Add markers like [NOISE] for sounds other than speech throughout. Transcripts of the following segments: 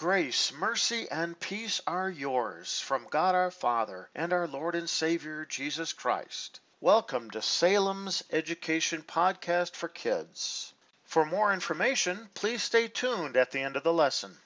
Grace, mercy, and peace are yours from God our Father and our Lord and Savior Jesus Christ. Welcome to Salem's Education Podcast for Kids. For more information, please stay tuned at the end of the lesson.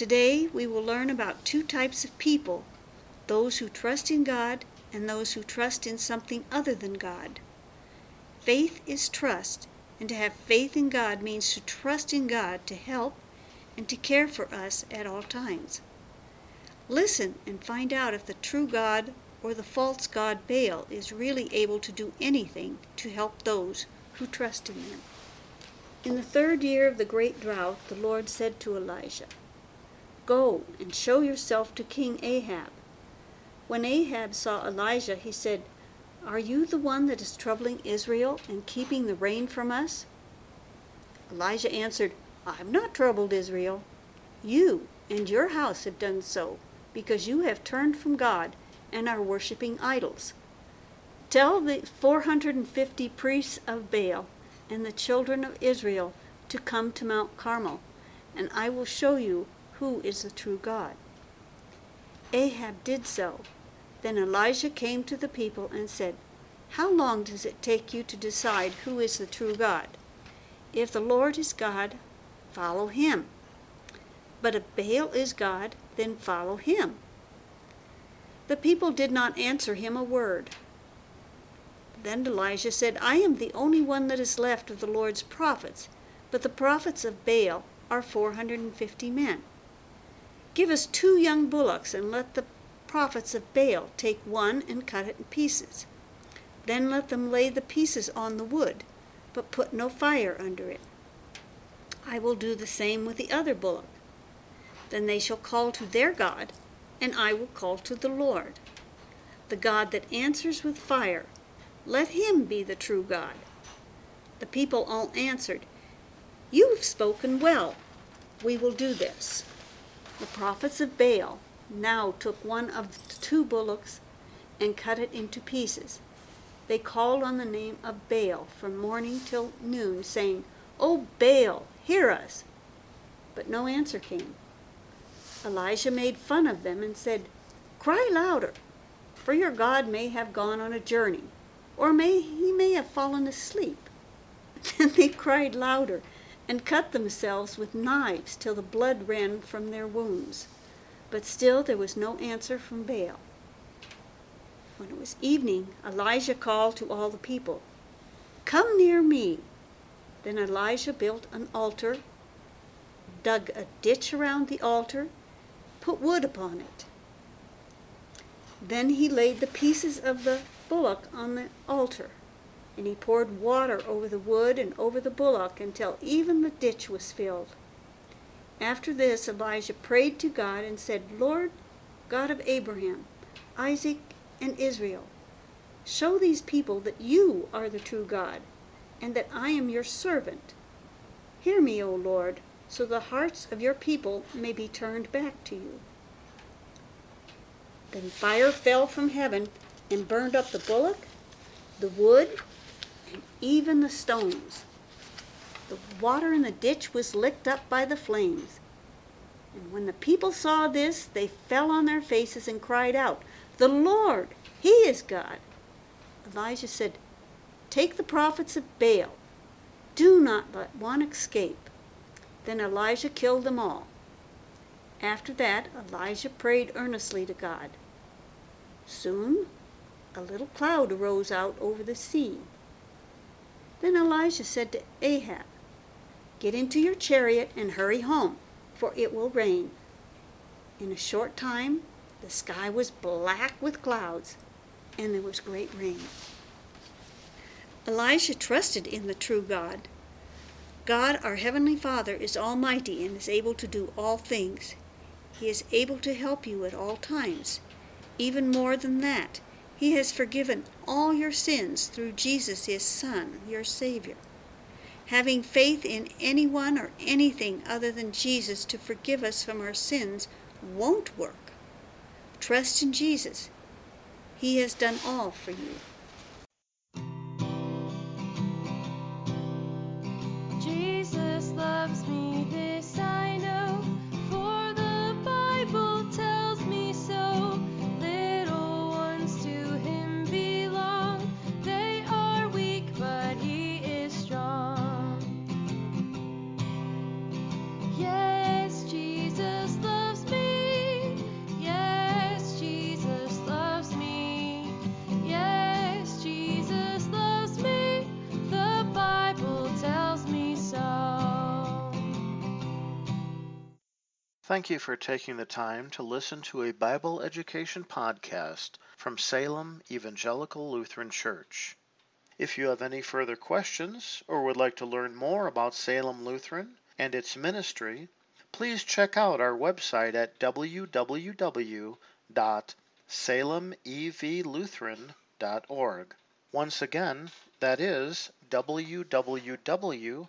Today we will learn about two types of people those who trust in God and those who trust in something other than God. Faith is trust, and to have faith in God means to trust in God to help and to care for us at all times. Listen and find out if the true God or the false God Baal is really able to do anything to help those who trust in him. In the third year of the great drought, the Lord said to Elijah, Go and show yourself to King Ahab. When Ahab saw Elijah, he said, Are you the one that is troubling Israel and keeping the rain from us? Elijah answered, I have not troubled Israel. You and your house have done so, because you have turned from God and are worshipping idols. Tell the 450 priests of Baal and the children of Israel to come to Mount Carmel, and I will show you who is the true God. Ahab did so. Then Elijah came to the people and said, How long does it take you to decide who is the true God? If the Lord is God, follow him. But if Baal is God, then follow him. The people did not answer him a word. Then Elijah said, I am the only one that is left of the Lord's prophets, but the prophets of Baal are 450 men. Give us two young bullocks, and let the prophets of Baal take one and cut it in pieces. Then let them lay the pieces on the wood, but put no fire under it. I will do the same with the other bullock. Then they shall call to their God, and I will call to the Lord. The God that answers with fire, let him be the true God. The people all answered, You've spoken well. We will do this. The prophets of Baal now took one of the two bullocks and cut it into pieces. They called on the name of Baal from morning till noon, saying, O Baal, hear us! But no answer came. Elijah made fun of them and said, Cry louder, for your God may have gone on a journey, or may he may have fallen asleep. [LAUGHS] Then they cried louder and cut themselves with knives till the blood ran from their wounds. But still there was no answer from Baal. When it was evening, Elijah called to all the people, Come near me. Then Elijah built an altar, dug a ditch around the altar, put wood upon it. Then he laid the pieces of the bullock on the altar, and he poured water over the wood and over the bullock until even the ditch was filled. After this, Elijah prayed to God and said, Lord, God of Abraham, Isaac, and Israel, show these people that you are the true God, and that I am your servant. Hear me, O Lord, so the hearts of your people may be turned back to you. Then fire fell from heaven and burned up the bullock, the wood, even the stones. The water in the ditch was licked up by the flames. And when the people saw this, they fell on their faces and cried out, The Lord, He is God. Elijah said, Take the prophets of Baal. Do not let one escape. Then Elijah killed them all. After that, Elijah prayed earnestly to God. Soon, a little cloud arose out over the sea. Then Elijah said to Ahab, Get into your chariot and hurry home, for it will rain. In a short time, the sky was black with clouds, and there was great rain. Elijah trusted in the true God. God, our Heavenly Father, is almighty and is able to do all things. He is able to help you at all times. Even more than that, He has forgiven all your sins through Jesus, His Son, your Savior. Having faith in anyone or anything other than Jesus to forgive us from our sins won't work. Trust in Jesus. He has done all for you. Thank you for taking the time to listen to a Bible education podcast from Salem Evangelical Lutheran Church. If you have any further questions or would like to learn more about Salem Lutheran and its ministry, please check out our website at www.salemevlutheran.org. Once again, that is www.salem